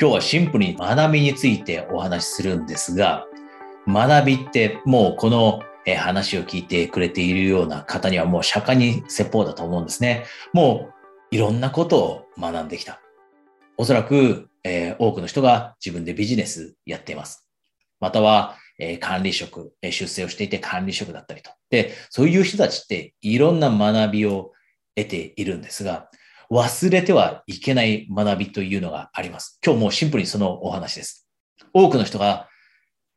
今日はシンプルに学びについてお話しするんですが、学びってもうこの話を聞いてくれているような方にはもう釈迦に説法だと思うんですね。もういろんなことを学んできた。おそらく、えー、多くの人が自分でビジネスやっています。または、えー、管理職、え、出世をしていて管理職だったりと。で、そういう人たちっていろんな学びを得ているんですが、忘れてはいけない学びというのがあります。今日もシンプルにそのお話です。多くの人が、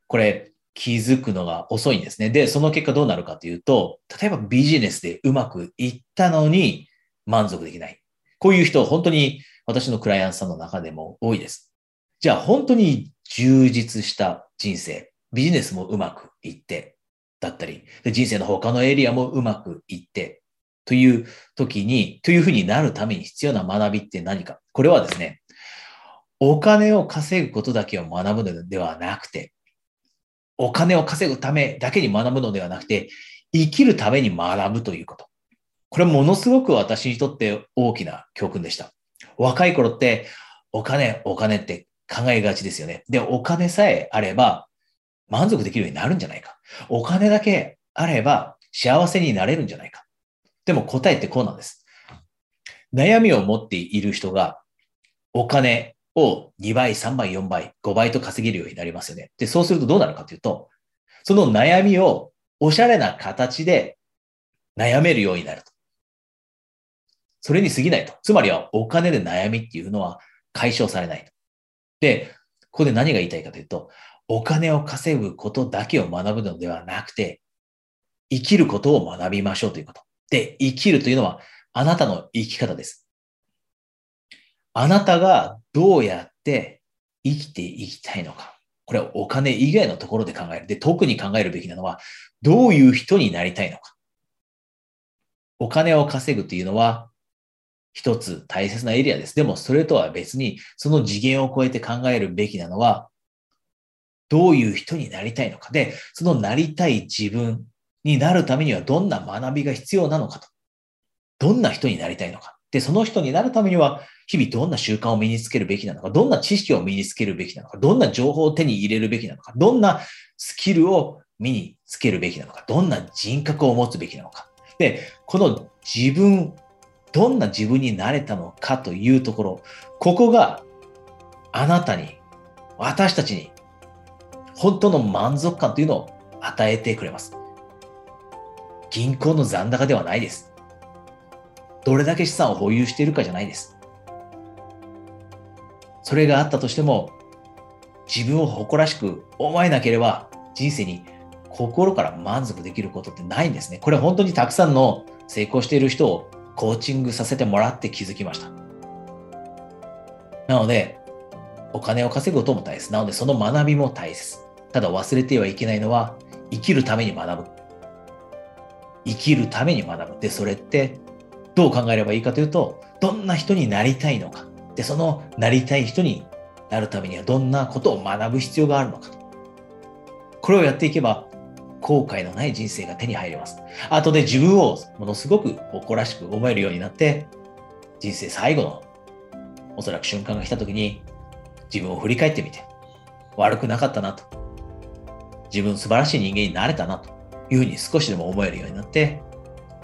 これ気づくのが遅いんですね。で、その結果どうなるかというと、例えばビジネスでうまくいったのに満足できない。こういう人、本当に私のクライアントさんの中でも多いです。じゃあ本当に充実した人生、ビジネスもうまくいってだったり、人生の他のエリアもうまくいってという時に、というふうになるために必要な学びって何か。これはですね、お金を稼ぐことだけを学ぶのではなくて、お金を稼ぐためだけに学ぶのではなくて、生きるために学ぶということ。これものすごく私にとって大きな教訓でした。若い頃ってお金、お金って考えがちですよね。で、お金さえあれば満足できるようになるんじゃないか。お金だけあれば幸せになれるんじゃないか。でも答えってこうなんです。悩みを持っている人がお金を2倍、3倍、4倍、5倍と稼げるようになりますよね。で、そうするとどうなるかというと、その悩みをおしゃれな形で悩めるようになると。それに過ぎないと。つまりはお金で悩みっていうのは解消されないと。で、ここで何が言いたいかというと、お金を稼ぐことだけを学ぶのではなくて、生きることを学びましょうということ。で、生きるというのはあなたの生き方です。あなたがどうやって生きていきたいのか。これはお金以外のところで考える。で、特に考えるべきなのは、どういう人になりたいのか。お金を稼ぐというのは、一つ大切なエリアです。でも、それとは別に、その次元を超えて考えるべきなのは、どういう人になりたいのか。で、そのなりたい自分になるためにはどんな学びが必要なのかと。どんな人になりたいのか。で、その人になるためには、日々どんな習慣を身につけるべきなのか、どんな知識を身につけるべきなのか、どんな情報を手に入れるべきなのか、どんなスキルを身につけるべきなのか、どんな人格を持つべきなのか。で、この自分、どんな自分になれたのかというところ、ここがあなたに、私たちに、本当の満足感というのを与えてくれます。銀行の残高ではないです。どれだけ資産を保有しているかじゃないです。それがあったとしても、自分を誇らしく思えなければ、人生に心から満足できることってないんですね。これ本当にたくさんの成功している人をコーチングさせてもらって気づきました。なので、お金を稼ぐことも大切。なので、その学びも大切。ただ忘れてはいけないのは、生きるために学ぶ。生きるために学ぶ。で、それってどう考えればいいかというと、どんな人になりたいのか。で、そのなりたい人になるためにはどんなことを学ぶ必要があるのか。これをやっていけば、後悔のない人生が手に入ります。後で自分をものすごく誇らしく思えるようになって、人生最後のおそらく瞬間が来た時に自分を振り返ってみて、悪くなかったなと。自分素晴らしい人間になれたなと。いうふうに少しでも思えるようになって、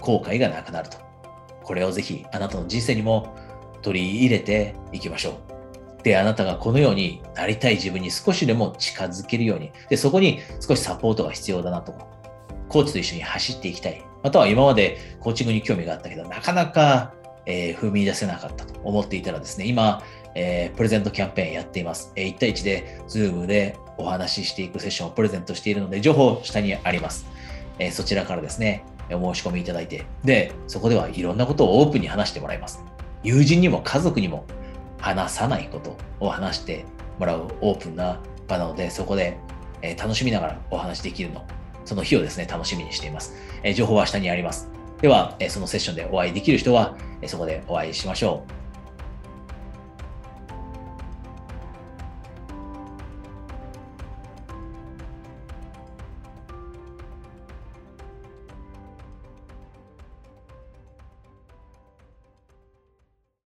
後悔がなくなると。これをぜひあなたの人生にも取り入れていきましょう。で、あなたがこのようになりたい自分に少しでも近づけるように、で、そこに少しサポートが必要だなと。コーチと一緒に走っていきたい。または今までコーチングに興味があったけど、なかなか、えー、踏み出せなかったと思っていたらですね、今、えー、プレゼントキャンペーンやっています。えー、1対1で Zoom でお話ししていくセッションをプレゼントしているので、情報下にあります。えそちらからですね、お申し込みいただいて、で、そこではいろんなことをオープンに話してもらいます。友人にも家族にも話さないことを話してもらうオープンな場なので、そこで、え楽しみながらお話できるの、その日をですね、楽しみにしています。え情報は下にあります。では、えそのセッションでお会いできる人は、えそこでお会いしましょう。